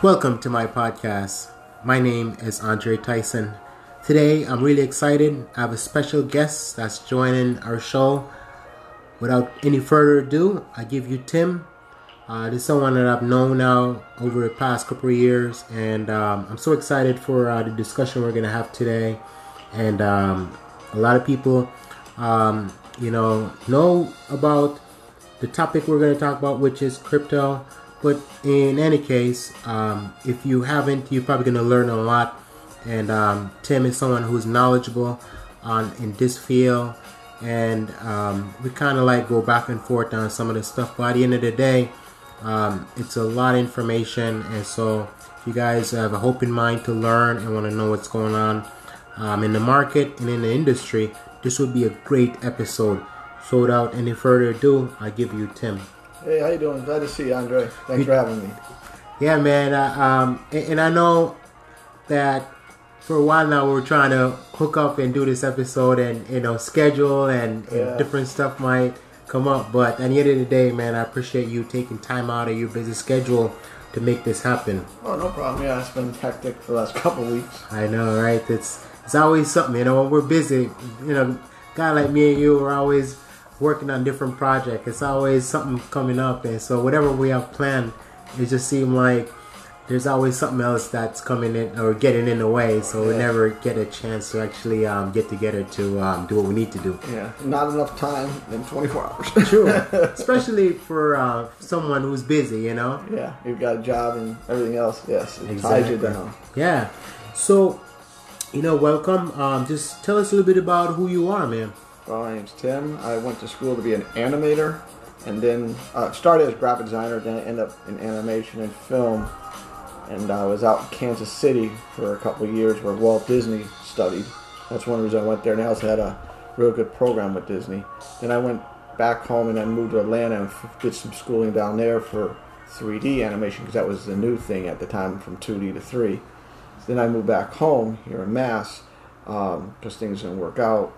Welcome to my podcast. My name is Andre Tyson. Today I'm really excited. I have a special guest that's joining our show. Without any further ado, I give you Tim. Uh, this is someone that I've known now over the past couple of years, and um, I'm so excited for uh, the discussion we're going to have today. And um, a lot of people, um, you know, know about the topic we're going to talk about, which is crypto. But in any case, um, if you haven't, you're probably going to learn a lot. And um, Tim is someone who's knowledgeable on in this field, and um, we kind of like go back and forth on some of the stuff. At the end of the day, um, it's a lot of information, and so if you guys have a hope in mind to learn and want to know what's going on um, in the market and in the industry, this would be a great episode. So without any further ado, I give you Tim. Hey, how you doing? Glad to see you, Andre. Thanks for having me. Yeah, man. Uh, um, and, and I know that for a while now we're trying to hook up and do this episode, and you know, schedule and, and Yeah. different stuff might come up. But at the end of the day, man, I appreciate you taking time out of your busy schedule to make this happen. Oh, no problem. Yeah, it's been hectic for the last couple weeks. I know, right? It's it's always something, you know. When we're busy, you know, guy like me and you are always working on different projects. It's always something coming up, and so whatever we have planned, it just seems like there's always something else that's coming in or getting in the way. So we never get a chance to actually um, get together to um, do what we need to do. Yeah, not enough time in 24 hours. True, especially for uh, someone who's busy, you know. yeah, you've got a job and everything else. Yes, it Exactly. ties you down. Yeah. So, you know, welcome. Um, just tell us a little bit about who you are, man. Well, my name's Tim. I went to school to be an animator, and then uh, started as graphic designer. Then I ended up in animation and film, and I was out in Kansas City for a couple years where Walt Disney studied. That's one reason I went there. And I also had a real good program with Disney. Then I went back home and then moved to Atlanta and did some schooling down there for 3D animation because that was the new thing at the time from 2D to 3. Then I moved back home here in Mass because things didn't work out I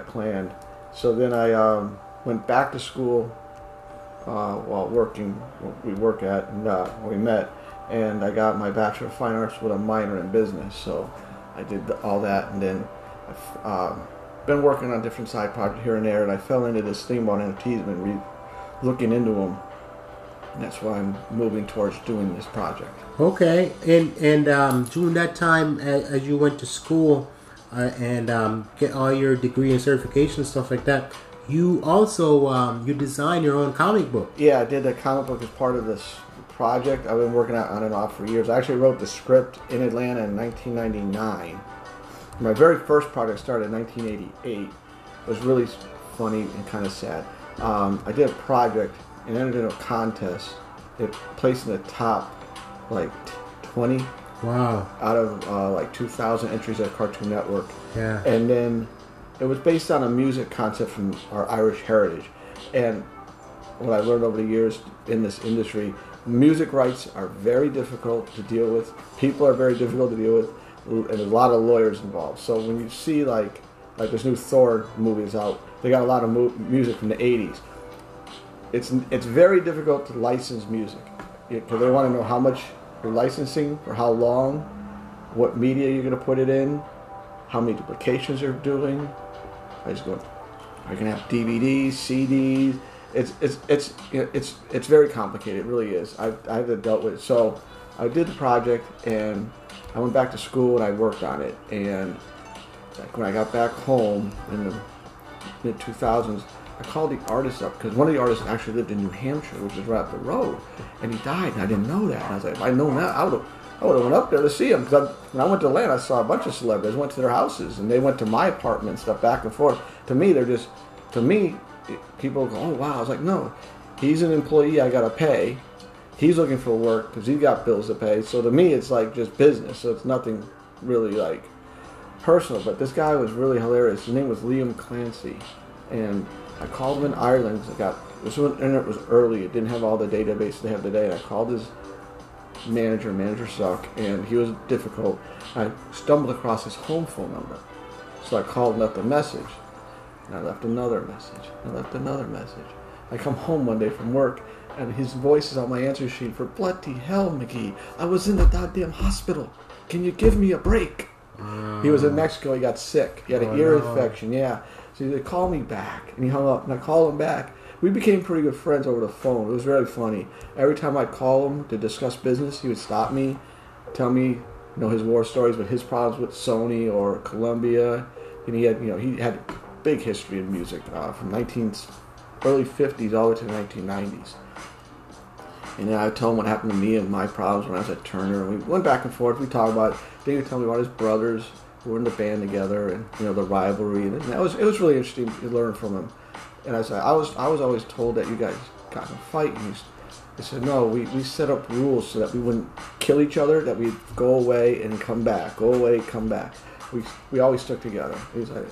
planned. So then I um, went back to school uh, while working, we work at, and uh, we met, and I got my Bachelor of Fine Arts with a minor in business. So I did all that, and then I've um, been working on different side projects here and there, and I fell into this thing about NFTs, re- looking into them. And that's why I'm moving towards doing this project. Okay, and and um, during that time, as, as you went to school uh, and um, get all your degree and certification stuff like that, you also um, you design your own comic book. Yeah, I did the comic book as part of this project. I've been working on and off for years. I actually wrote the script in Atlanta in 1999. My very first project started in 1988. It was really funny and kind of sad. Um, I did a project and entered in a contest. It placed in the top like 20 Wow. out of uh, like 2,000 entries at Cartoon Network. Yeah. And then it was based on a music concept from our Irish heritage. And what I learned over the years in this industry, music rights are very difficult to deal with. People are very difficult to deal with, and there's a lot of lawyers involved. So when you see like like this new Thor movies out, they got a lot of mu- music from the 80s. It's it's very difficult to license music because they want to know how much you're licensing for how long, what media you're going to put it in, how many duplications you're doing. I just go, are you going to have DVDs, CDs? It's it's it's it's it's very complicated. It really is. I've I've dealt with it. So I did the project and I went back to school and I worked on it. And when I got back home in the mid 2000s, I called the artist up because one of the artists actually lived in New Hampshire, which is right up the road, and he died, and I didn't know that. And I was like, if I'd known that, I would have. I would have went up there to see him because when I went to Atlanta, I saw a bunch of celebrities. Went to their houses and they went to my apartment and stuff back and forth. To me, they're just to me. People go, "Oh wow!" I was like, "No, he's an employee. I gotta pay. He's looking for work because he's got bills to pay. So to me, it's like just business. So it's nothing really like personal, but this guy was really hilarious. His name was Liam Clancy, and I called him in Ireland. I got this when internet was early. It didn't have all the database they have today. And I called his manager, manager suck, and he was difficult. I stumbled across his home phone number, so I called and left a message, and I left another message. I left another message. I come home one day from work, and his voice is on my answer sheet for bloody hell, McGee. I was in the goddamn hospital. Can you give me a break? He was in Mexico. He got sick. He had oh, an Oh, ear no. infection. Yeah. So he said, "Call me back," and he hung up. And I called him back. We became pretty good friends over the phone. It was really funny. Every time I'd call him to discuss business, he would stop me, tell me, you know, his war stories, but his problems with Sony or Columbia, and he had, you know, he had big history in music uh, from 19 early 50s all the way to the 1990s. And then I would tell him what happened to me and my problems when I was at Turner. And we went back and forth. We talked about it. Then he would tell me about his brothers were in the band together and you know the rivalry. And that was it was really interesting to learn from him. And I said I was I was always told that you guys got in a fight. And he, he said no, we, we set up rules so that we wouldn't kill each other. That we'd go away and come back, go away, come back. We we always stuck together. He's like,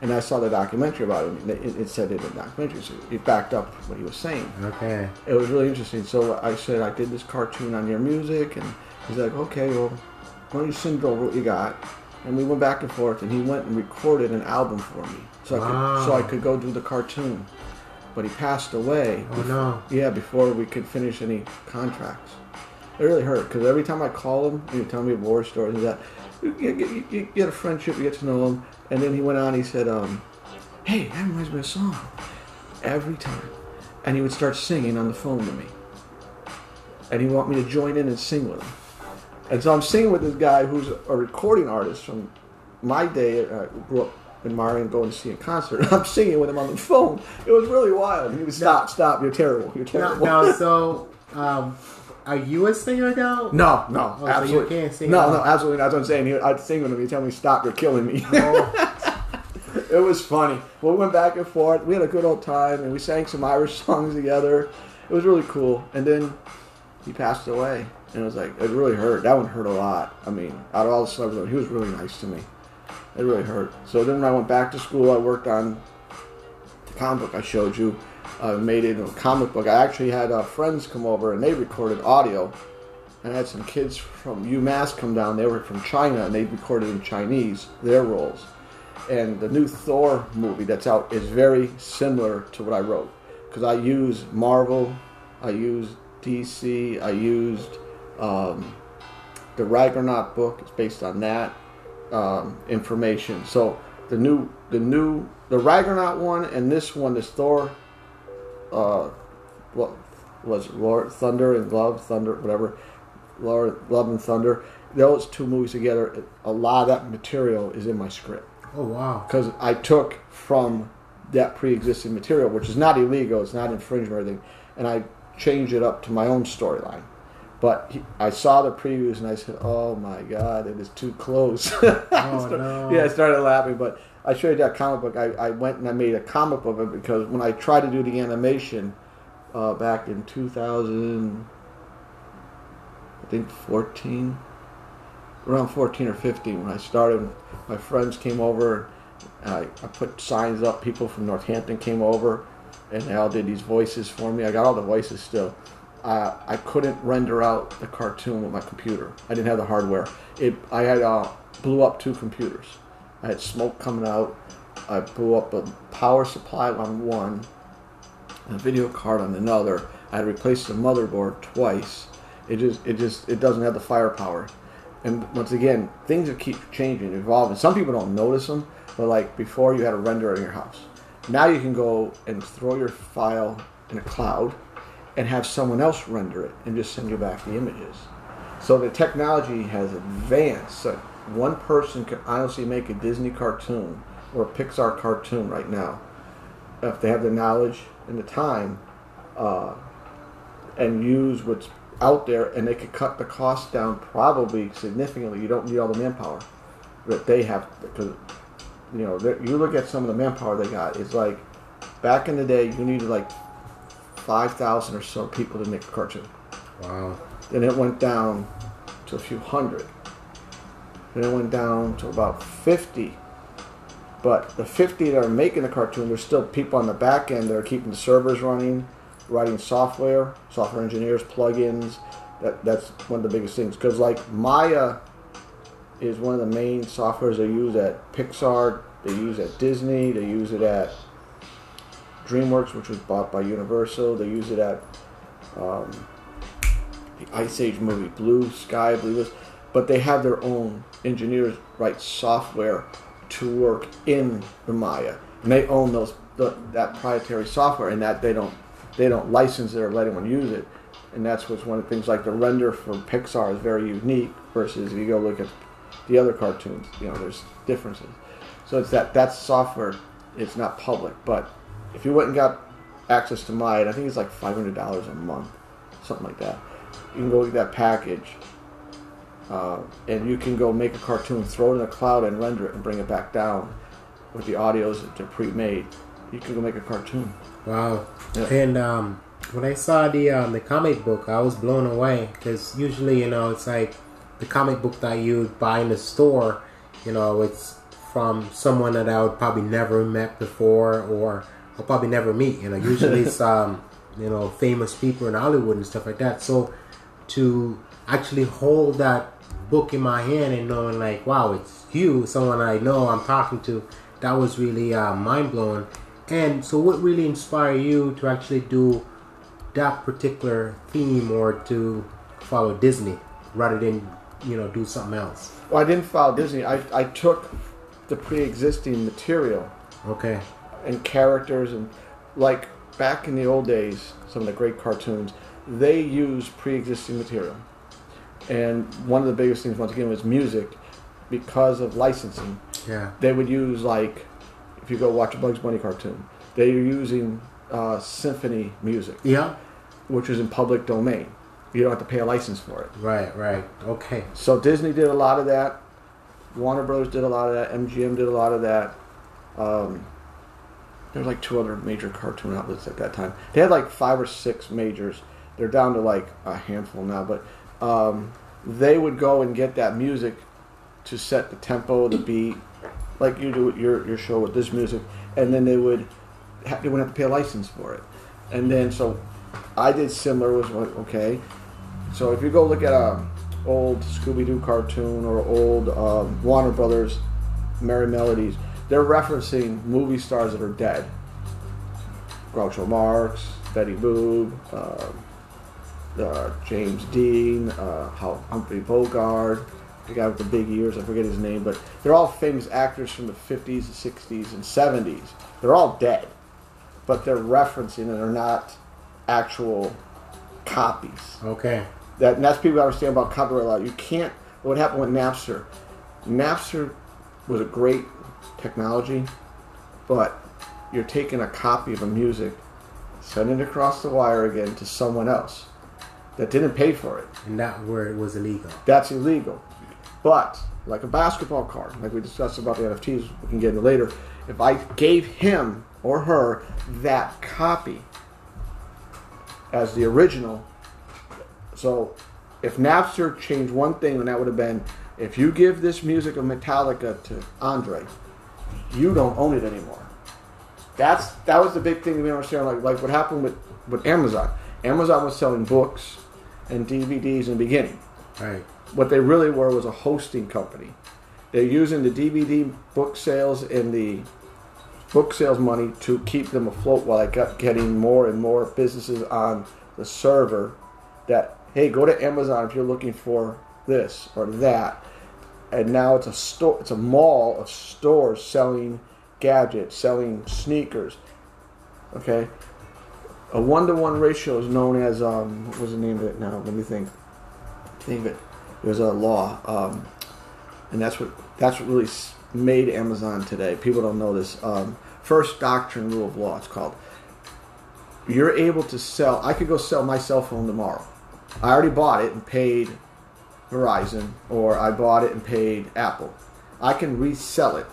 and I saw the documentary about him. It, it said it in the documentary, so it backed up what he was saying Okay. it was really interesting. So I said I did this cartoon on your music, and he's like, okay, well, why don't you send over what you got? And we went back and forth, and he went and recorded an album for me, so I could so I could go do the cartoon. But he passed away. Oh no. Yeah, before we could finish any contracts. It really hurt because every time I call him, he would tell me a war stories and that. You, you, you, you get a friendship, you get to know him, and then he went on. He said, um, "Hey, that reminds me of a song." Every time, and he would start singing on the phone to me, and he want me to join in and sing with him. And so I'm singing with this guy who's a recording artist from my day. I grew up admiring going to see a concert. I'm singing with him on the phone. It was really wild. He would stop, stop. You're terrible. You're terrible. now so, um, are you a singer now? No, no, Oh, so you absolutely. can't sing no, no, absolutely not. That's what I'm saying. He, I'd sing with him. He'd tell me, "Stop! You're killing me." Oh, it was funny. Well, we went back and forth. We had a good old time, and we sang some Irish songs together. It was really cool. And then he passed away, and it was like it really hurt. That one hurt a lot. I mean, out of all the celebrities, he was really nice to me. It really hurt. So then when I went back to school, I worked on the comic book I showed you. I made it into a comic book. I actually had uh, friends come over, and they recorded audio. And I had some kids from UMass come down. They were from China, and they recorded in Chinese their roles. And the new Thor movie that's out is very similar to what I wrote because I used Marvel, I used DC, I used um, the Ragnarok book. is based on that um, information. So the new, the new, the Ragnarok one and this one, this Thor, uh, what was it, Lord Thunder and Love Thunder, whatever, Lord Love and Thunder. Those two movies together, a lot of that material is in my script oh wow. because I took from that pre-existing material, which is not illegal, it's not infringement or anything, and I changed it up to my own storyline. But he, I saw the previews and I said, "Oh my God, it is too close." Oh no. yeah, I started laughing. But I showed you that comic book. I, I went and I made a comic book of it because when I tried to do the animation uh, back in 2000, I think 14, around 14 or 15 when I started. My friends came over. And I, I put signs up. People from Northampton came over, and they all did these voices for me. I got all the voices still. Uh, I couldn't render out the cartoon with my computer. I didn't have the hardware. It. I had uh, blew up two computers. I had smoke coming out. I blew up a power supply on one, a video card on another. I had replaced the motherboard twice. It just, it just, it doesn't have the firepower. And once again, things keep changing, evolving. Some people don't notice them, but like before, you had a render in your house. Now you can go and throw your file in a cloud, and have someone else render it and just send you back the images. So the technology has advanced. So one person can honestly make a Disney cartoon or a Pixar cartoon right now, if they have the knowledge and the time, uh, and use what's out there, and they could cut the cost down probably significantly. You don't need all the manpower that they have because you know you look at some of the manpower they got. It's like back in the day, you needed like five thousand or so people to make a cartoon. Wow. Then it went down to a few hundred. Then it went down to about 50. But the 50 that are making the cartoon, there's still people on the back end that are keeping the servers running, writing software, software engineers, plugins. That, that's one of the biggest things. Because, like, Maya is one of the main softwares they use at Pixar, they use at Disney, they use it at DreamWorks, which was bought by Universal, they use it at um, the Ice Age movie, Blue Sky, Blue this, but they have their own engineers write software to work in the Maya, and they own those the, that proprietary software, and that they don't they don't license it or let anyone use it, and that's what's one of the things like the render for Pixar is very unique versus if you go look at the other cartoons, you know, there's differences. So it's that that software. It's not public, but if you went and got access to Maya, I think it's like five hundred dollars a month, something like that. You can go get that package, uh, and you can go make a cartoon, throw it in the cloud, and render it, and bring it back down with the audios that are pre-made. You can go make a cartoon. Wow. Yeah. And um, when I saw the um, the comic book, I was blown away because usually, you know, it's like the comic book that you buy in the store, you know, it's from someone that I would probably never met before or I'll probably never meet. You know, usually it's um, you know famous people in Hollywood and stuff like that. So to actually hold that book in my hand and knowing like, wow, it's you, someone I know, I'm talking to, that was really uh, mind blowing. And so, what really inspired you to actually do that particular theme or to follow Disney rather than you know do something else? Well, I didn't follow Disney. I, I took the pre-existing material Okay. And characters and like back in the old days, some of the great cartoons, they used pre-existing material. And one of the biggest things once again was music because of licensing. Yeah. They would use like if you go watch a Bugs Bunny cartoon, they are using uh, symphony music, Yeah. which is in public domain. You don't have to pay a license for it. Right. Right. Okay. So Disney did a lot of that. Warner Brothers did a lot of that. MGM did a lot of that. Um, there were like two other major cartoon outlets at that time. They had like five or six majors. They're down to like a handful now, but um, they would go and get that music to set the tempo, the beat, like you do your your show with this music, and then they would ha- they wouldn't have to pay a license for it. And then so I did similar. Was like okay, so if you go look at a old Scooby Doo cartoon or old um, Warner Brothers Merrie Melodies, they're referencing movie stars that are dead. Groucho Marx, Betty Boop, uh, uh, James Dean, uh, Humphrey Bogart, the guy with the big ears, I forget his name, but they're all famous actors from the 50s, 60s, and 70s. They're all dead, but they're referencing and they're not actual copies Okay. that and that's people understand about copyright law. You can't. What happened with Napster? Napster was a great technology, but you're taking a copy of a music, sending it across the wire again to someone else that didn't pay for it. And that where it was illegal. That's illegal. But like a basketball card, like we discussed about the NFTs, we can get into later. If I gave him or her that copy as the original, so if Napster changed one thing, then that would have been if you give this music of Metallica to Andre, you don't own it anymore. That's that was the big thing we understand. Like like what happened with with Amazon. Amazon was selling books and DVDs in the beginning Right. what they really were was a hosting company. They're using the DVD book sales and the book sales money to keep them afloat while I got getting more and more businesses on the server that hey go to Amazon if you're looking for this or that. And now it's a store it's a mall of stores selling gadgets, selling sneakers. Okay. A one to one ratio is known as um what was the name of it now? Let me think. Think of it. There's a law, um, and that's what that's what really made Amazon today. People don't know this. Um, first doctrine rule of law. It's called. You're able to sell. I could go sell my cell phone tomorrow. I already bought it and paid Verizon, or I bought it and paid Apple. I can resell it.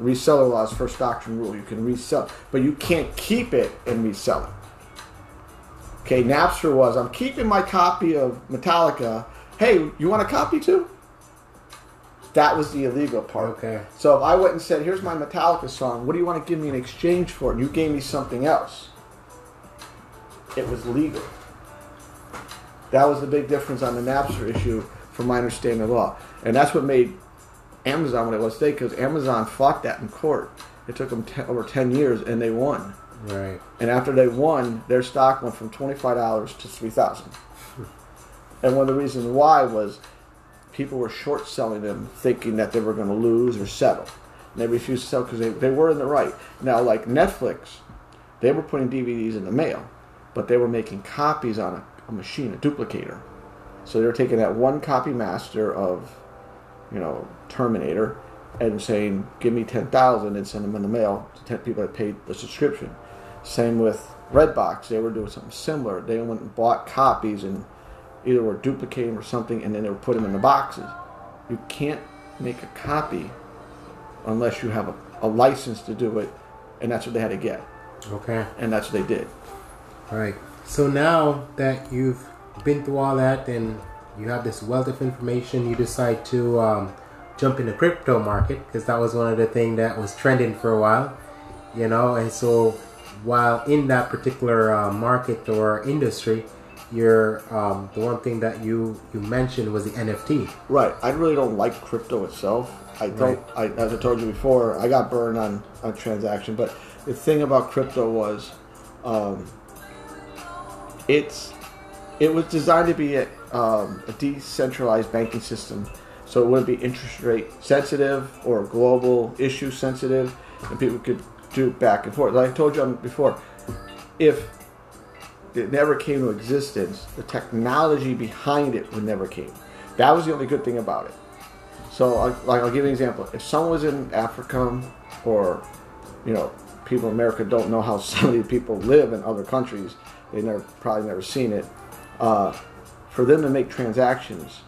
Reseller laws, first doctrine rule. You can resell, but you can't keep it and resell it. Okay, Napster was I'm keeping my copy of Metallica. Hey, you want a copy too? That was the illegal part. Okay. So if I went and said, "Here's my Metallica song. What do you want to give me in exchange for it?" and you gave me something else, it was legal. That was the big difference on the Napster issue, from my understanding of law, and that's what made Amazon what it was today. Because Amazon fought that in court. It took them ten, over ten years, and they won. Right. And after they won, their stock went from twenty five dollars to three thousand. Hmm. and one of the reasons why was people were short selling them, thinking that they were going to lose or settle. And they refused to sell because they, they were in the right. Now, like Netflix, they were putting DVDs in the mail, but they were making copies on a, a machine, a duplicator. So they were taking that one copy master of, you know, Terminator, and saying, "Give me ten thousand and send them in the mail to ten people that paid the subscription." Same with Redbox; they were doing something similar. They went and bought copies and either were duplicating or something, and then they were putting them in the boxes. You can't make a copy unless you have a, a license to do it, and that's what they had to get, Okay. and that's what they did. All right. So now that you've been through all that and you have this wealth of information, you decide to um, jump in the crypto market because that was one of the things that was trending for a while, you know. And so while in that particular uh, market or industry, you're um, the one thing that you you mentioned was the NFT. Right. I really don't like crypto itself. I don't. I, as I told you before, I got burned on on a transaction. But the thing about crypto was, um, it's it was designed to be a, um, a decentralized banking system, so it wouldn't be interest rate sensitive or global issue sensitive, and people could do back and forth. Like I told you before, if it never came to existence, the technology behind it would never came. That was the only good thing about it. So, like, I'll give you an example. If someone was in Africa, or you know, people in America don't know how some of these people live in other countries, they never probably never seen it. Uh, for them to make transactions,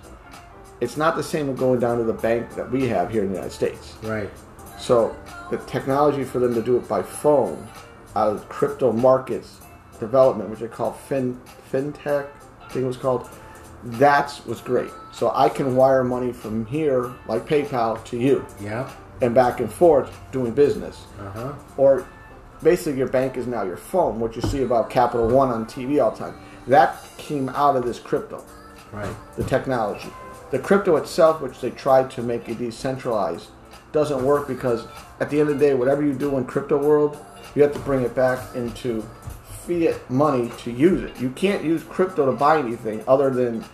it's not the same as going down to the bank that we have here in the United States. Right. So the technology for them to do it by phone out of crypto markets development, which I call fin fintech, I think it was called. That's was great. So I can wire money from here, like PayPal, to you, Yeah. and back and forth doing business. Uh huh. Or basically, your bank is now your phone. What you see about Capital One on TV all the time. That came out of this crypto Right. the technology. The crypto itself, which they tried to make it decentralized, doesn't work because at the end of the day, whatever you do in crypto world, you have to bring it back into fiat money to use it. You can't use crypto to buy anything other than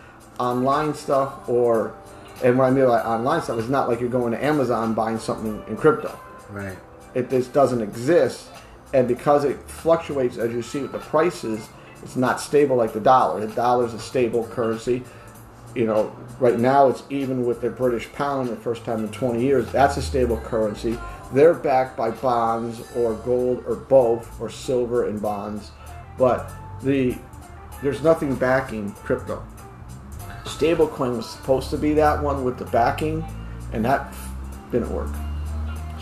online stuff or, and what I mean by online stuff is not like you're going to Amazon buying something in crypto Right. it just doesn't exist and because it fluctuates as you see with the prices it's not stable like the dollar. The dollar is a stable currency. You know right now it's even with the british pound the first time in 20 years that's a stable currency. They're backed by bonds or gold or both or silver and bonds. But the there's nothing backing crypto. Stablecoin was supposed to be that one with the backing and that didn't work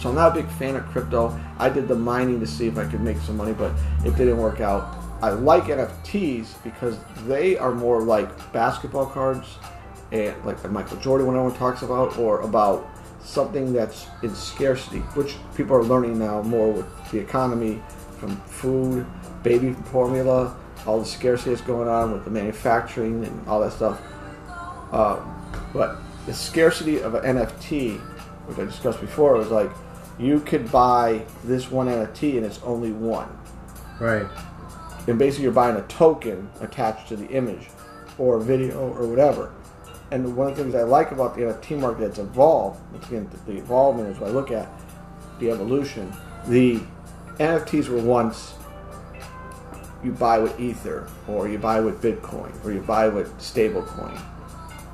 so I'm not a big fan of crypto. I did the mining to see if I could make some money, but it didn't work out. I like NFTs because they are more like basketball cards and like Michael Jordan one everyone talks about, or about something that's in scarcity, which people are learning now more with the economy from food, baby formula, all the scarcity that's going on with the manufacturing and all that stuff. Uh, but the scarcity of an NFT, which I discussed before, was like you could buy this one NFT and it's only one. Right. And basically, you're buying a token attached to the image or video or whatever. And one of the things I like about the NFT market that's evolved, again, the evolvement is what I look at, the evolution. The NFTs were once you buy with Ether, or you buy with Bitcoin, or you buy with stablecoin.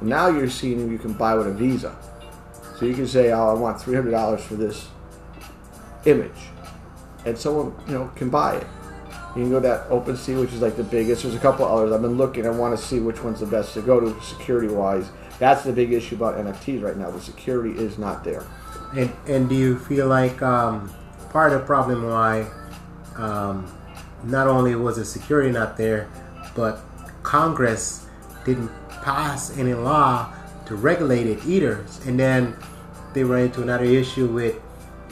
Now you're seeing you can buy with a Visa. So you can say, "Oh, I want three hundred dollars for this image," and someone you know can buy it. You can go to that OpenSea, which is like the biggest. There's a couple others. I've been looking. I want to see which one's the best to go to security wise. That's the big issue about NFTs right now. The security is not there. And and do you feel like um, part of the problem why um, not only was the security not there, but Congress didn't pass any law to regulate it either, and then they ran into another issue with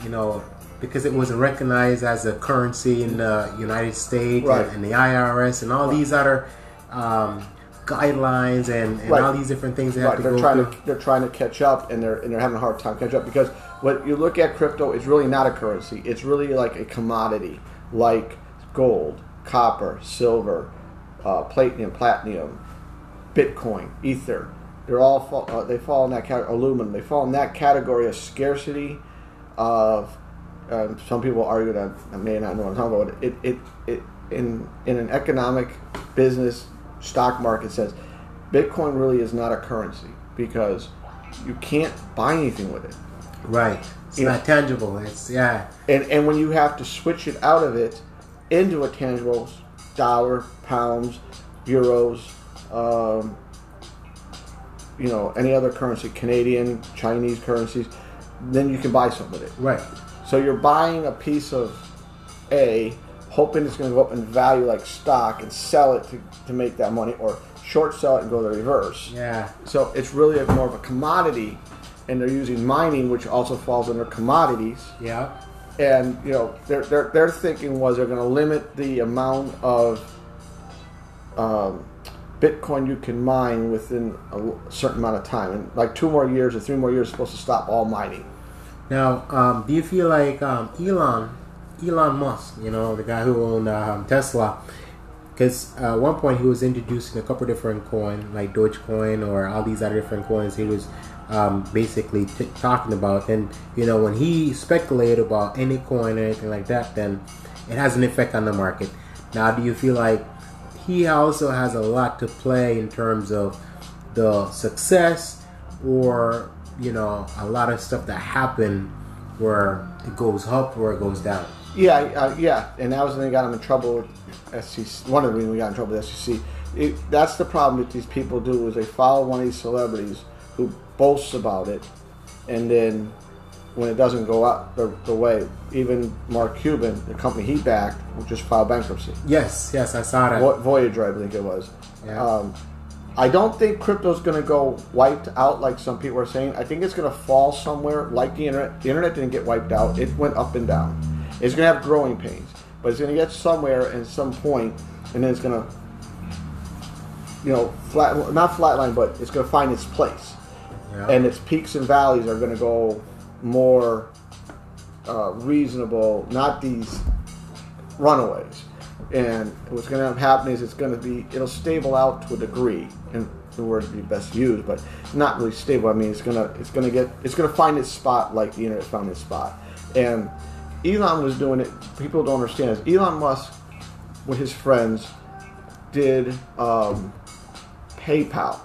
you know because it wasn't recognized as a currency in the United States Right. and, and the IRS and all these other um, guidelines and, and Right. all these different things they Right, have to they're go trying through. to they're trying to catch up, and they're and they're having a hard time catch up because what you look at crypto is really not a currency. It's really like a commodity, like gold, copper, silver, uh, platinum, platinum, Bitcoin, Ether. They're all fall, uh, they fall in that category. Aluminum. They fall in that category of scarcity. Of um, some people argue that I may not know what I'm talking about. It it it in in an economic business stock market sense, Bitcoin really is not a currency because you can't buy anything with it. Right. It's You know- not tangible. It's yeah. And and when you have to switch it out of it into a tangible dollar, pounds, euros, um, you know, any other currency, Canadian, Chinese currencies, then you can buy some with it. Right. So you're buying a piece of A, hoping it's going to go up in value like stock and sell it to, to make that money, or short sell it and go the reverse. Yeah. So it's really a, more of a commodity, and they're using mining, which also falls under commodities. Yeah. And you know, their their their thinking was they're going to limit the amount of um, Bitcoin you can mine within a certain amount of time, and like two more years or three more years, supposed to stop all mining. Now, um, do you feel like um, Elon, Elon Musk, you know, the guy who owned um, Tesla, because uh, at one point he was introducing a couple different coins, like Dogecoin or all these other different coins. He was um, basically t- talking about, and you know, when he speculated about any coin or anything like that, then it has an effect on the market. Now, do you feel like he also has a lot to play in terms of the success or you know a lot of stuff that happen where it goes up or it goes down Yeah, uh, yeah, and that was when they got him in trouble with SEC. One of the reasons we got in trouble with SEC. It, that's the problem that these people do is they follow one of these celebrities who boasts about it, and then when it doesn't go out the, the way, even Mark Cuban, the company he backed, just filed bankruptcy. yes yes i saw that Vo- Voyager, I think it was. Yeah. Um, I don't think crypto's going to go wiped out like some people are saying. I think it's going to fall somewhere like the internet. The internet didn't get wiped out; it went up and down. It's going to have growing pains, but it's going to get somewhere at some point, and then it's going to, you know, flat not flatline, but it's going to find its place, yeah. and its peaks and valleys are going to go more uh, reasonable, not these runaways. And what's going to happen is it's going to be it'll stable out to a degree, and the word be best used, but not really stable. I mean, it's gonna it's gonna get it's gonna find its spot like the internet found its spot. And Elon was doing it. People don't understand is Elon Musk with his friends did um, PayPal.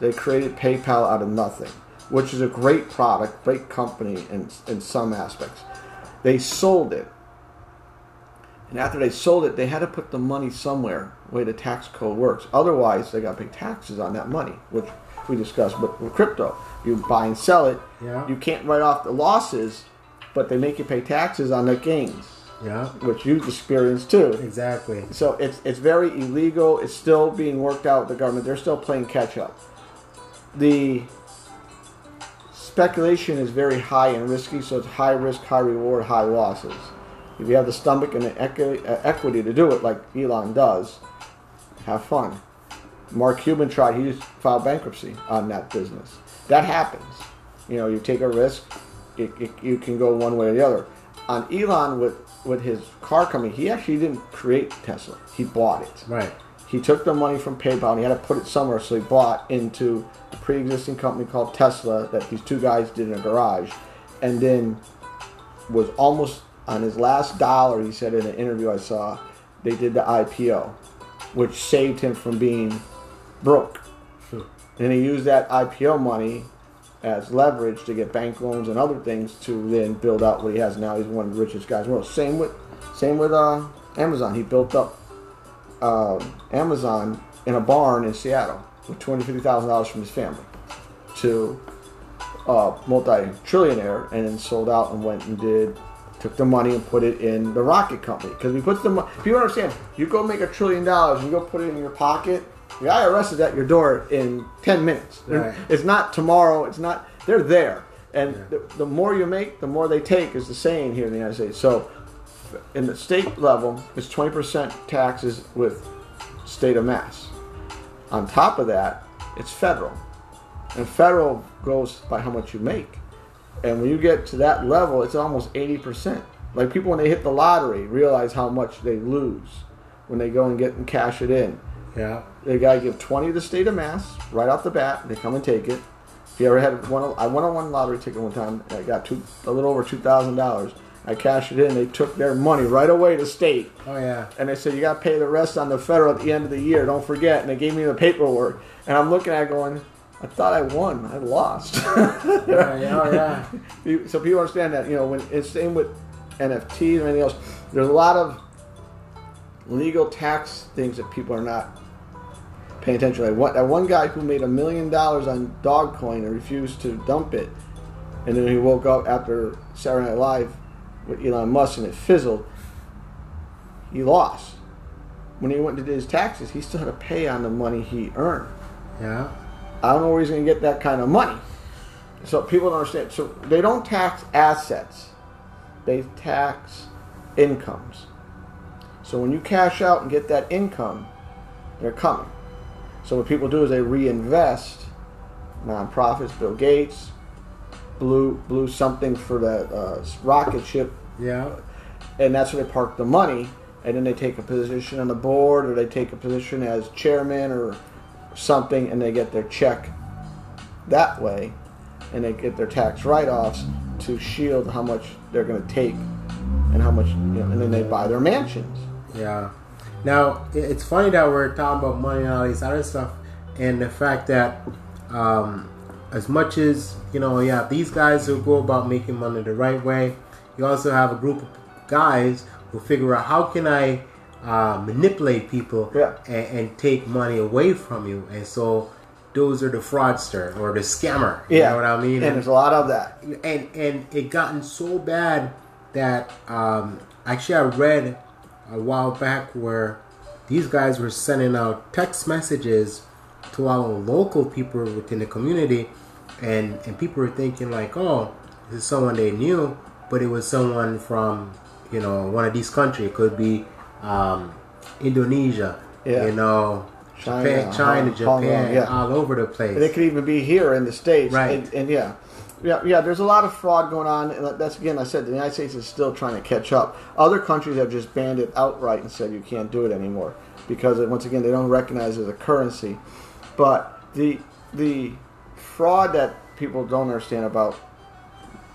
They created PayPal out of nothing, which is a great product, great company in, in some aspects. They sold it. And after they sold it, they had to put the money somewhere, the way the tax code works. Otherwise, they got to pay taxes on that money, which we discussed. But with crypto, you buy and sell it. Yeah. You can't write off the losses, but they make you pay taxes on the gains, yeah which you've experienced too. exactly So it's it's very illegal. It's still being worked out with the government. They're still playing catch up. The speculation is very high and risky, so it's high risk, high reward, high losses. If you have the stomach and the uh, equity to do it, like Elon does, have fun. Mark Cuban tried; he just filed bankruptcy on that business. That happens. You know, you take a risk, it, it, you can go one way or the other. On Elon with with his car company, he actually didn't create Tesla; he bought it. right He took the money from PayPal and he had to put it somewhere, so he bought into a pre-existing company called Tesla that these two guys did in a garage, and then was almost on his last dollar. He said in an interview I saw, they did the IPO, which saved him from being broke. And he used that IPO money as leverage to get bank loans and other things to then build out what he has now. He's one of the richest guys in the world. Same with, same with uh, Amazon. He built up um, Amazon in a barn in Seattle with hundred fifty thousand dollars from his family to uh, multi-trillionaire, and then sold out and went and did took the money and put it in the rocket company because we put the mo- people understand you go make a trillion dollars and you go put it in your pocket. The IRS is at your door in ten minutes. Right. It's not tomorrow. It's not. They're there, and Yeah. the, the more you make, the more they take is the saying here in the United States. So in the state level, it's 20% taxes with state of mass. On top of that, it's federal. And federal goes by how much you make. And when you get to that level, it's almost 80%. Like people when they hit the lottery realize how much they lose when they go and get and cash it in. Yeah. They gotta give twenty to the state of Mass right off the bat. They come and take it. If you ever had one, I won on one lottery ticket one time. I got two, a little over two thousand dollars. I cashed it in. They took their money right away to state, Oh yeah. and they said you got to pay the rest on the federal at the end of the year. Don't forget. And they gave me the paperwork, and I'm looking at it going, I thought I won. I lost. Oh yeah. Oh, yeah. So people understand that you know when it's same with NFTs and anything else. There's a lot of legal tax things that people are not paying attention. to. Like that one guy who made a million dollars on Dogecoin and refused to dump it, and then he woke up after Saturday Night Live with Elon Musk and it fizzled. He lost. When he went to do his taxes, he still had to pay on the money he earned. Yeah. I don't know where he's going to get that kind of money. So people don't understand. So they don't tax assets; they tax incomes. So when you cash out and get that income, they're coming. So what people do is they reinvest. Nonprofits, Bill Gates, blew blew something for that uh, rocket ship Yeah. and that's where they park the money and then they take a position on the board or they take a position as chairman or something and they get their check that way and they get their tax write-offs to shield how much they're going to take and how much you know, and then they buy their mansions Yeah. Now it's funny that we're talking about money and all these other stuff, and the fact that um, as much as you know, yeah these guys who go about making money the right way. You also have a group of guys who figure out how can I uh, manipulate people Yeah. and, and take money away from you, and so those are the fraudster or the scammer. You know what I mean? and there's a lot of that and and it gotten so bad that um, actually I read a while back where these guys were sending out text messages to our local people within the community, and and people were thinking like, oh, this is someone they knew, but it was someone from you know one of these countries. It could be um, Indonesia, Yeah. you know. China, Japan, China, Hong- Hong Kong, yeah. all over the place. They could even be here in the states, Right. And, and yeah, yeah, yeah. There's a lot of fraud going on, and that's again. I said the United States is still trying to catch up. Other countries have just banned it outright and said you can't do it anymore because it, once again they don't recognize it as a currency. But the the fraud that people don't understand about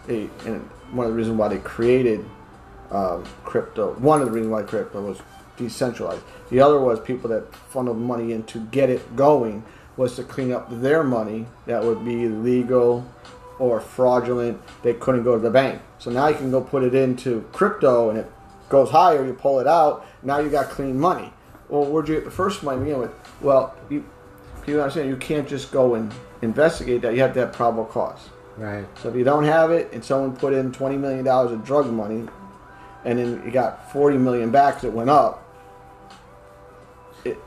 a, and one of the reasons why they created um, crypto. One of the reasons why crypto was decentralized. The other was people that funneled money in to get it going was to clean up their money that would be legal or fraudulent. They couldn't go to the bank. So now you can go put it into crypto and it goes higher. You pull it out. Now you got clean money. Well, where'd you get the first money to begin with? Well, you people understand you can't just go and investigate that. You have to have probable cause. right. So if you don't have it, and someone put in twenty million dollars of drug money, and then you got forty million back 'cause it went up, it,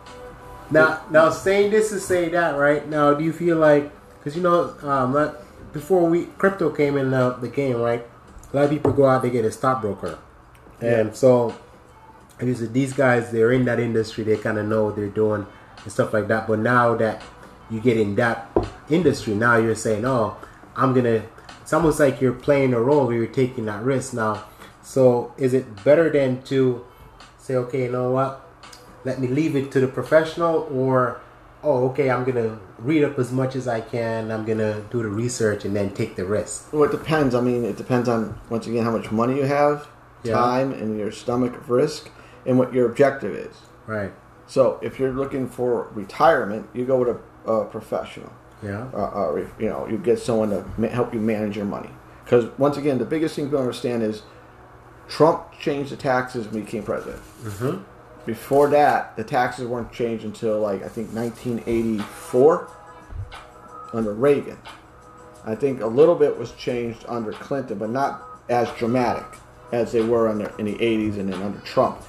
Now, now saying this to say that, right? Now, do you feel like because you know, um, like, before we crypto came in the, the game, right? A lot of people go out they get a stockbroker, and so and you these guys they're in that industry, they kind of know what they're doing and stuff like that. But now that you get in that industry, now you're saying, oh, I'm gonna. It's almost like you're playing a role where you're taking that risk now. So is it better than to say, okay, you know what? let me leave it to the professional or oh okay i'm gonna read up as much as i can i'm gonna do the research and then take the risk well, it depends. I mean, it depends on once again how much money you have, Yeah. time, and your stomach of risk, and what your objective is. right So if you're looking for retirement, you go with a, a professional. yeah uh, uh, you know, you get someone to ma- help you manage your money. Because once again, the biggest thing to understand is Trump changed the taxes when he became president. mm-hmm. Before that, the taxes weren't changed until like I think 1984 under Reagan. I think a little bit was changed under Clinton, but not as dramatic as they were under in the 80s and then under Trump.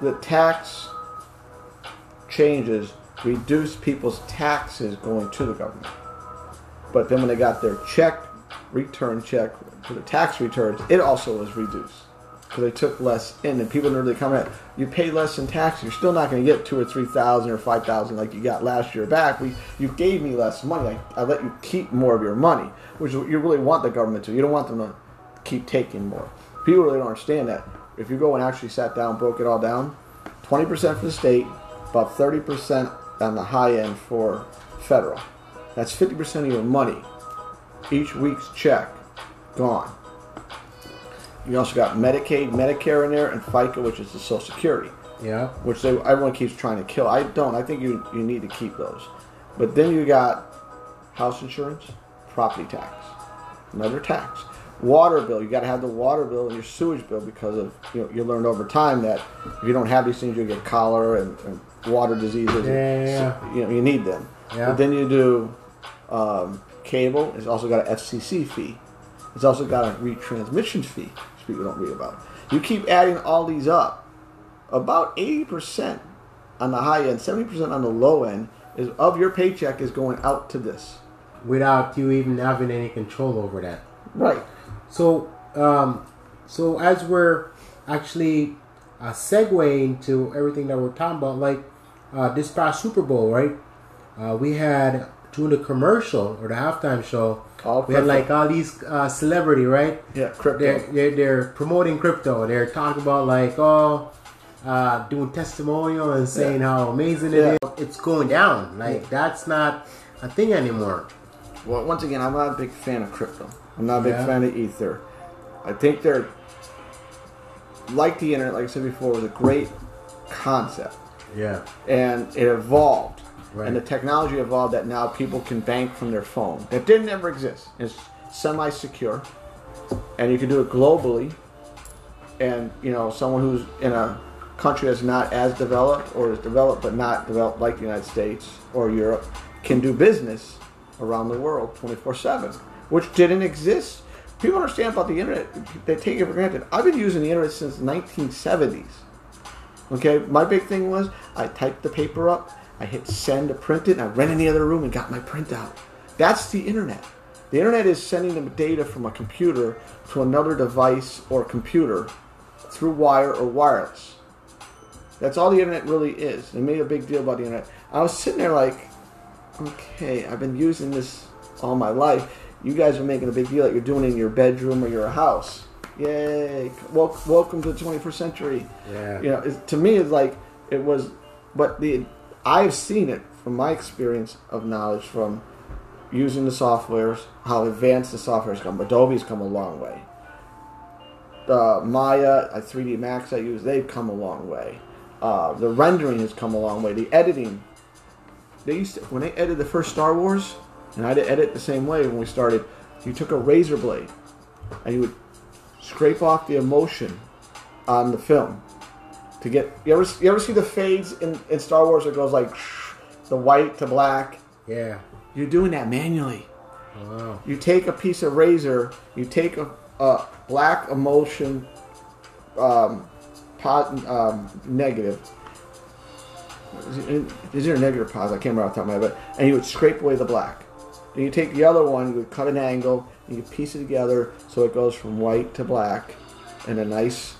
The tax changes reduced people's taxes going to the government. But then when they got their check, return check for the tax returns, it also was reduced. Because they took less in, and people didn't really come at you pay less in tax, you're still not going to get two or three thousand or five thousand like you got last year back. We you gave me less money. I, I let you keep more of your money, which you really want the government to. You don't want them to keep taking more. People really don't understand that. If you go and actually sat down, broke it all down, 20% for the state, about 30% on the high end for federal. That's 50% of your money. Each week's check gone. You also got Medicaid, Medicare in there, and FICA, which is the Social Security, Yeah. which they, everyone keeps trying to kill. I don't. I think you, you need to keep those. But then you got house insurance, property tax, another tax, water bill. You got to have the water bill and your sewage bill because of you know you learned over time that if you don't have these things, you'll get cholera and, and water diseases. Yeah, yeah, yeah. You know you need them. Yeah. But then you do um, cable. It's also got an FCC fee. It's also got a retransmission fee, which people don't read about. You keep adding all these up. About 80% on the high end, 70% on the low end is of your paycheck is going out to this. Without you even having any control over that. Right. So, um, so as we're actually uh, segueing to everything that we're talking about, like uh, this past Super Bowl, right? Uh, we had during the commercial or the halftime show, All we had like all these uh, celebrity, right? Yeah, crypto. They're, they're they're promoting crypto. They're talking about like oh, uh, doing testimonial and saying Yeah. how amazing it Yeah. is. It's going down. Like that's not a thing anymore. Well, once again, I'm not a big fan of crypto. I'm not a big Yeah. fan of Ether. I think they're like the internet, like I said before, was a great concept, Yeah. and it evolved, Right. and the technology evolved that now people can bank from their phone. That didn't ever exist. It's semi-secure, and you can do it globally. And you know, someone who's in a country that's not as developed or is developed but not developed like the United States or Europe can do business around the world 24/7, which didn't exist. People understand about the internet; they take it for granted. I've been using the internet since 1970s. Okay, my big thing was I typed the paper up, I hit send to print it, and I ran in the other room and got my printout. That's the internet. The internet is sending the data from a computer to another device or computer through wire or wireless. That's all the internet really is. They made a big deal about the internet. I was sitting there like, okay, I've been using this all my life. You guys are making a big deal that you're doing it in your bedroom or your house. Yay! Wel- welcome to the 21st century Yeah. you know, it, to me, it's like it was, but the I've seen it from my experience of knowledge from using the softwares, how advanced the software's come. Adobe's come a long way. Uh, Maya, uh, 3D Max I use, they've come a long way. Uh, the rendering has come a long way. The editing, they used to, when they edited the first Star Wars, and I had to edit the same way when we started. You took a razor blade, and you would scrape off the emulsion on the film to get you ever you ever see the fades in, in Star Wars it goes like the white to black? Yeah. you're doing that manually. Wow. you take a piece of razor you take a, a black emulsion um, pot, um, negative. Is there a negative positive I can't remember off the top of my head but, and you would scrape away the black. Then you take the other one you would cut an angle and you piece it together so it goes from white to black and a nice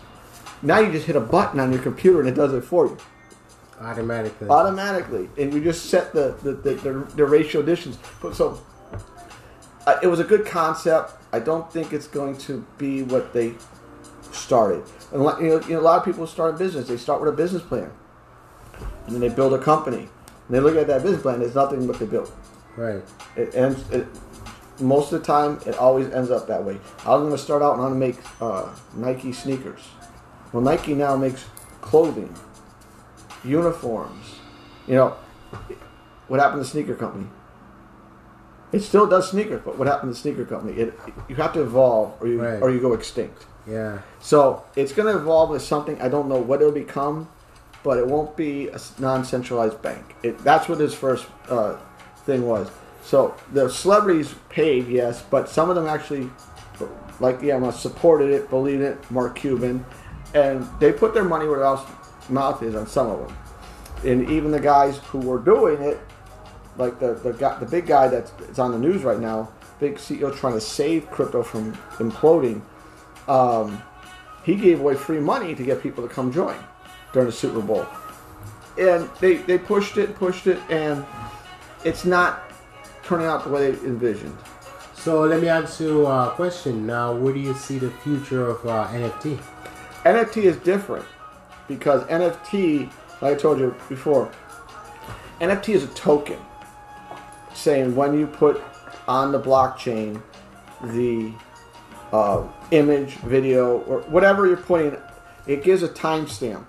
now you just hit a button on your computer and it does it for you Automatically. automatically, and you just set the the, the, the, the ratio additions. But so uh, it was a good concept. I don't think it's going to be what they started. And you know, you know, a lot of people start a business. They start with a business plan, and then they build a company. And they look at that business plan. There's nothing but they built. right. It ends. It, most of the time, it always ends up that way. I was going to start out and I'm going to make uh, Nike sneakers. Well, Nike now makes clothing, uniforms. You know, what happened to the sneaker company? It still does sneakers, but what happened to the sneaker company? It, you have to evolve, or you Right. or you go extinct. Yeah. So it's going to evolve with something. I don't know what it'll become, but it won't be a non-centralized bank. It, that's what his first uh, thing was. So the celebrities paid, yes, but some of them actually, like yeah, supported it, believed it. Mark Cuban, and they put their money where their mouth- is on some of them, and even the guys who were doing it, like the the guy, the big guy that's on the news right now, big CEO trying to save crypto from imploding um, he gave away free money to get people to come join during the Super Bowl. And they, they pushed it, pushed it, and it's not turning out the way they envisioned. So let me ask you a question now. Where do you see the future of uh, NFT? NFT is different because NFT, like I told you before, NFT is a token saying when you put on the blockchain the uh, image, video, or whatever you're putting, it gives a timestamp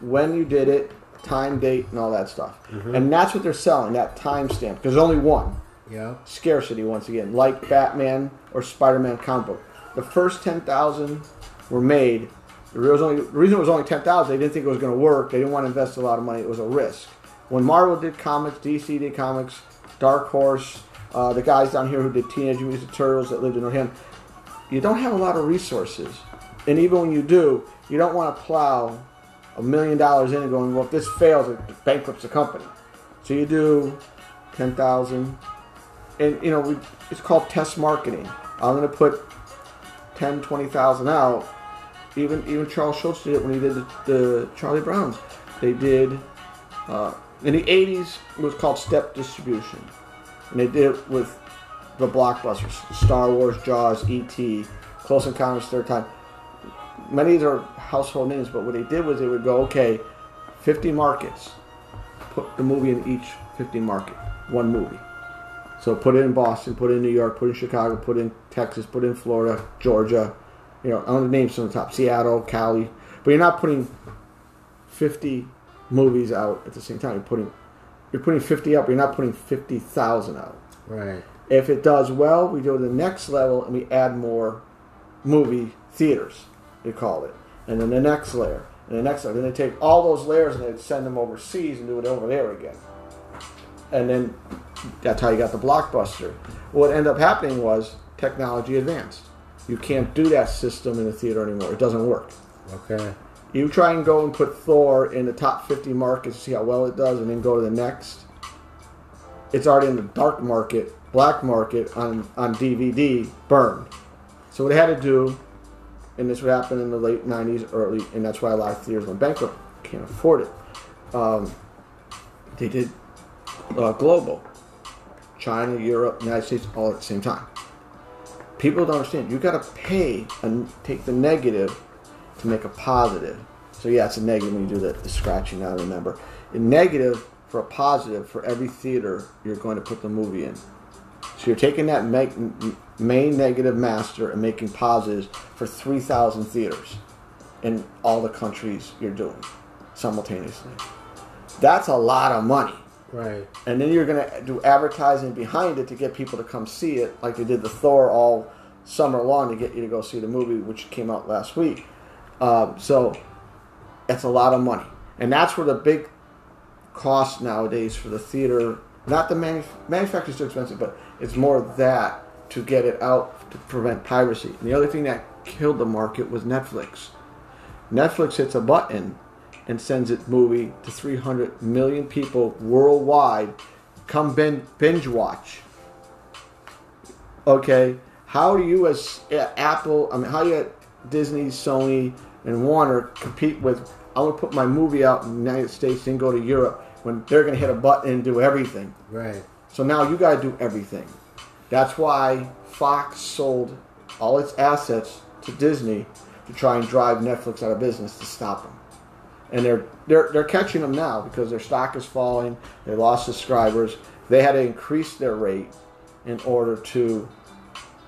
when you did it, time, date, and all that stuff. And that's what they're selling, that timestamp, because there's only one. Yeah. Scarcity, once again, like Batman or Spider Man comic book. The first 10,000 were made. The reason, it was only 10,000, they didn't think it was going to work. They didn't want to invest a lot of money. It was a risk. When Marvel did comics, DC did comics, Dark Horse, uh, the guys down here who did Teenage Mutant Turtles that lived in Northampton, you don't have a lot of resources. And even when you do, you don't want to plow a million dollars in and going, well, if this fails, it bankrupts the company. So you do 10,000. And, you know, we, it's called test marketing. I'm going to put 10, 20,000 out. Even even Charles Schulz did it when he did the, the Charlie Browns. They did, uh, in the 80s, it was called step distribution. And they did it with the blockbusters Star Wars, Jaws, E.T., Close Encounters, Third Time. Many of these are household names, but what they did was they would go, okay, 50 markets, put the movie in each 50 market, one movie. So put it in Boston, put it in New York, put it in Chicago, put it in Texas, put it in Florida, Georgia. You know, I'm gonna name some of the top: Seattle, Cali. But you're not putting 50 movies out at the same time. You're putting you're putting 50 up. You're not putting 50,000 out. Right. If it does well, we go to the next level and we add more movie theaters. They call it, and then the next layer, and the next layer. Then they take all those layers and they send them overseas and do it over there again. And then that's how you got the blockbuster. What ended up happening was technology advanced. You can't do that system in the theater anymore. It doesn't work. Okay. You try and go and put Thor in the top 50 markets, see how well it does, and then go to the next. It's already in the dark market, black market on, on DVD, burned. So what they had to do, and this would happen in the late 90s, early, and that's why a lot of theaters went bankrupt, can't afford it. Um, they did uh, global, China, Europe, United States, all at the same time. People don't understand. You got to pay and take the negative to make a positive. So yeah, it's a negative when you do the, the scratching out. Remember, a negative for a positive for every theater you're going to put the movie in. So you're taking that make, main negative master and making positives for 3,000 theaters in all the countries you're doing simultaneously. That's a lot of money. Right. And then you're going to do advertising behind it to get people to come see it, like they did the Thor all summer long to get you to go see the movie, which came out last week. Um, so it's a lot of money. And that's where the big cost nowadays for the theater, not the manu- manufacturer's too expensive, but it's more that to get it out to prevent piracy. And the other thing that killed the market was Netflix. Netflix hits a button and sends its movie to 300 million people worldwide. Come bin- binge watch. Okay, how do you as uh, Apple, I mean, how do you Disney, Sony, and Warner compete with? I'm gonna put my movie out in the United States, then go to Europe when they're going to hit a button and do everything. Right. So now you got to do everything. That's why Fox sold all its assets to Disney to try and drive Netflix out of business to stop them. And they're they're they're catching them now because their stock is falling. They lost subscribers. They had to increase their rate in order to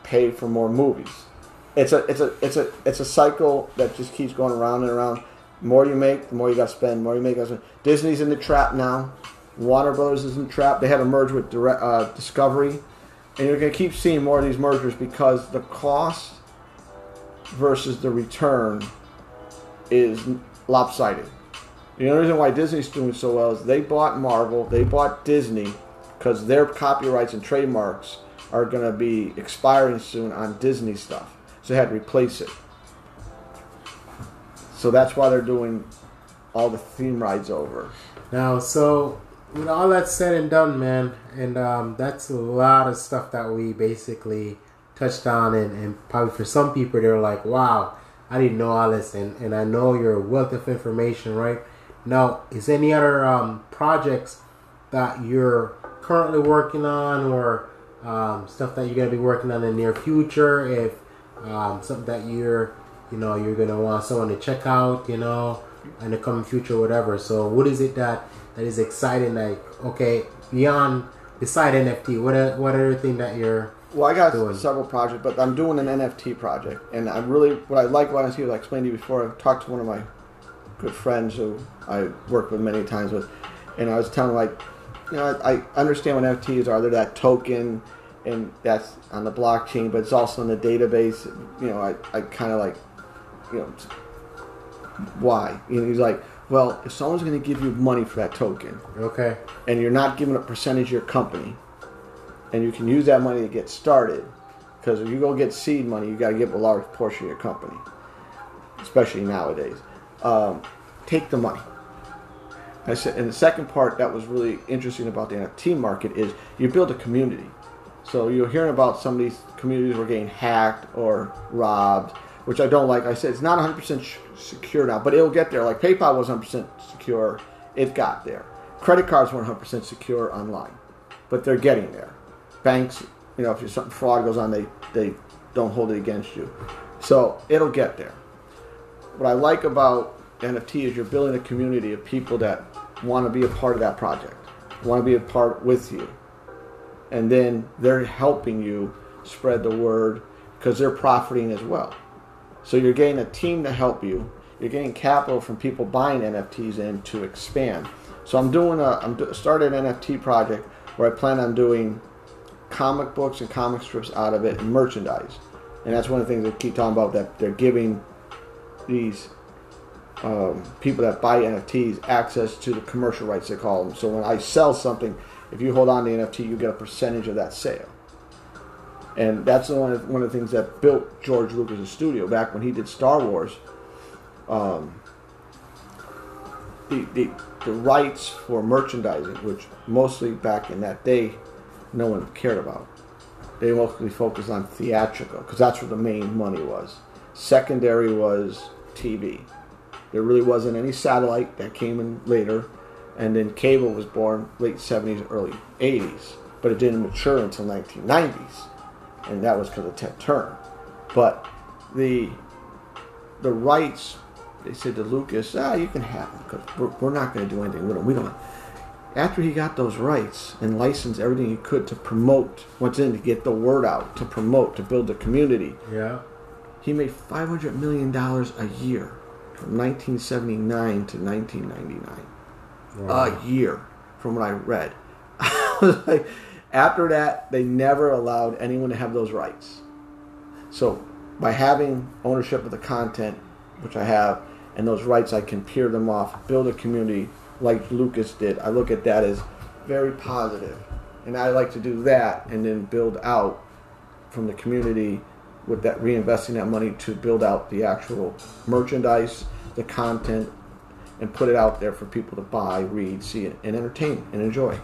pay for more movies. It's a it's a it's a it's a cycle that just keeps going around and around. The more you make, the more you got to spend. The more you make, you. Disney's in the trap now. Warner Brothers is in the trap. They had a merge with Direct, uh, Discovery, and you're going to keep seeing more of these mergers because the cost versus the return is lopsided. The only reason why Disney's doing so well is they bought Marvel, they bought Disney, because their copyrights and trademarks are going to be expiring soon on Disney stuff. So they had to replace it. So that's why they're doing all the theme rides over. Now, so with all that said and done, man, and um, that's a lot of stuff that we basically touched on, and, and probably for some people, they're like, "Wow, I didn't know all this," and, and I know you're a wealth of information, right? Now, is any other um, projects that you're currently working on, or um, stuff that you're gonna be working on in the near future. If um, something that you're, you know, you're gonna want someone to check out, you know, in the coming future, whatever. So, what is it that that is exciting? Like, okay, beyond beside NFT, what what other thing that you're Well, I got Doing. several projects, but I'm doing an NFT project, and I'm really what I like what I see. What I explained to you before. I talked to one of my good friends who I worked with many times with, and I was telling him like, you know, I, I understand what NFTs are. They're that token, and that's on the blockchain, but it's also in the database. You know, I, I kind of like, you know, why? You know, he's like, well, if someone's going to give you money for that token, okay? and you're not giving a percentage of your company, and you can use that money to get started. Because if you go get seed money, you got to give a large portion of your company, especially nowadays. Um, take the money. I said, and the second part that was really interesting about the NFT market is you build a community. So you're hearing about some of these communities were getting hacked or robbed, which I don't like. I said it's not 100% sh- secure now, but it'll get there. Like PayPal was 100% secure, it got there. Credit cards weren't 100% secure online, but they're getting there. Banks, you know, if something fraud goes on, they they don't hold it against you. So it'll get there. What I like about NFT is you're building a community of people that want to be a part of that project, want to be a part with you, and then they're helping you spread the word because they're profiting as well. So you're getting a team to help you. You're getting capital from people buying NFTs in to expand. So I'm doing a I'm do- started an NFT project where I plan on doing comic books and comic strips out of it and merchandise. And that's one of the things they keep talking about that they're giving these um, people that buy NFTs access to the commercial rights they call them. So when I sell something, if you hold on to the NFT, you get a percentage of that sale. And that's one of, one of the things that built George Lucas' studio back when he did Star Wars. Um, the, the, the rights for merchandising, which mostly back in that day, no one cared about. They mostly focused on theatrical because that's where the main money was. Secondary was TV. There really wasn't any satellite that came in later, and then cable was born late 70s, early 80s, but it didn't mature until 1990s, and that was because of Ted Turner. But the the rights, they said to Lucas, ah, you can have them because we're, we're not going to do anything with them. We don't. After he got those rights and licensed everything he could to promote what's in to get the word out, to promote, to build a community, Yeah. he made five hundred million dollars a year from 1979 to 1999. Wow. A year, from what I read. I was like, after that, they never allowed anyone to have those rights. So, by having ownership of the content, which I have, and those rights, I can peer them off, build a community like Lucas did. I look at that as very positive, and I like to do that, and then build out from the community with that reinvesting that money to build out the actual merchandise, the content, and put it out there for people to buy, read, see, it, and entertain and enjoy.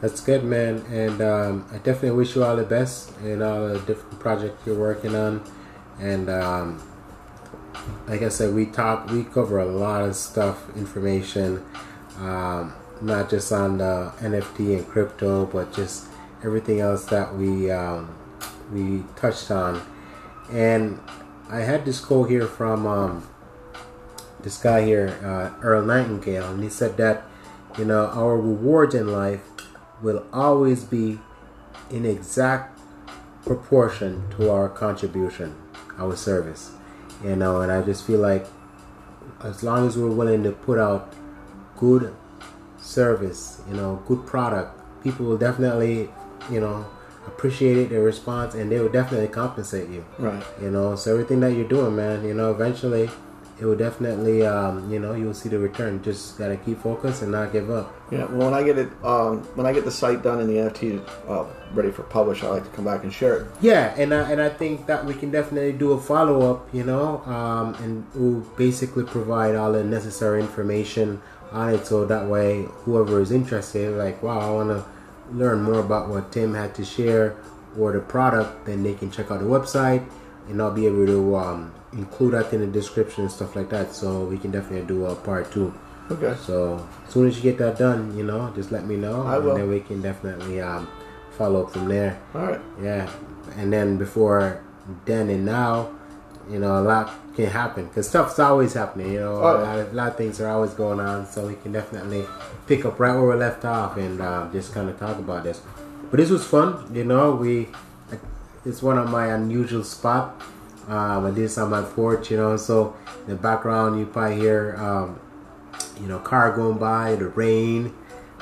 That's good, man. And um, I definitely wish you all the best in all the different projects you're working on. And um, like I said, we talk, we cover a lot of stuff, information, um, not just on the NFT and crypto, but just everything else that we um, we touched on. And I had this quote here from um, this guy here, uh, Earl Nightingale, and he said that you know our rewards in life will always be in exact proportion to our contribution, our service. You know, and I just feel like as long as we're willing to put out good service, you know, good product, people will definitely, you know, appreciate it, their response, and they will definitely compensate you. Right. You know, so everything that you're doing, man, you know, eventually it will definitely, um, you know, you will see the return. Just gotta keep focused and not give up. Yeah. Well, when I get it, um, when I get the site done and the NFT uh, ready for publish, I like to come back and share it. Yeah, and I, and I think that we can definitely do a follow up, you know, um, and we'll basically provide all the necessary information on it, so that way whoever is interested, like, wow, I want to learn more about what Tim had to share or the product, then they can check out the website, and I'll be able to um, include that in the description and stuff like that. So we can definitely do a part two. Okay. So as soon as you get that done, you know, just let me know, I will. and then we can definitely um, follow up from there. All right. Yeah, and then before then and now, you know, a lot can happen because stuff's always happening. You know, Oh. a, lot of, a lot of things are always going on, so we can definitely pick up right where we left off and uh, just kind of talk about this. But this was fun. You know, we it's one of my unusual spot. Um, I did this on my porch, you know, so in the background you probably hear, um, you know, car going by, the rain,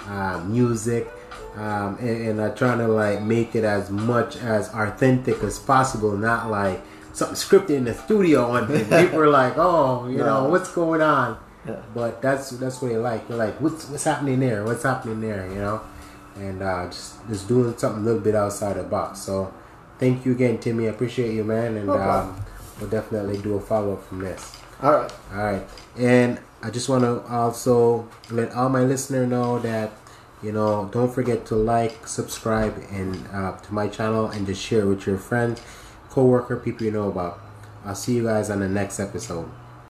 uh, music, um, and, and I'm trying to like make it as much as authentic as possible, not like something scripted in the studio. And people are like, oh, you know, what's going on? Yeah. But that's that's what they like. They're like, what's what's happening there? What's happening there? You know, and uh, just just doing something a little bit outside the box. So, thank you again, Timmy. I appreciate you, man, and No um, we'll definitely do a follow up from this. All right. All right, and I just want to also let all my listener know that you know don't forget to like, subscribe, and uh, to my channel, and just share with your friends, coworker, people you know about. I'll see you guys on the next episode.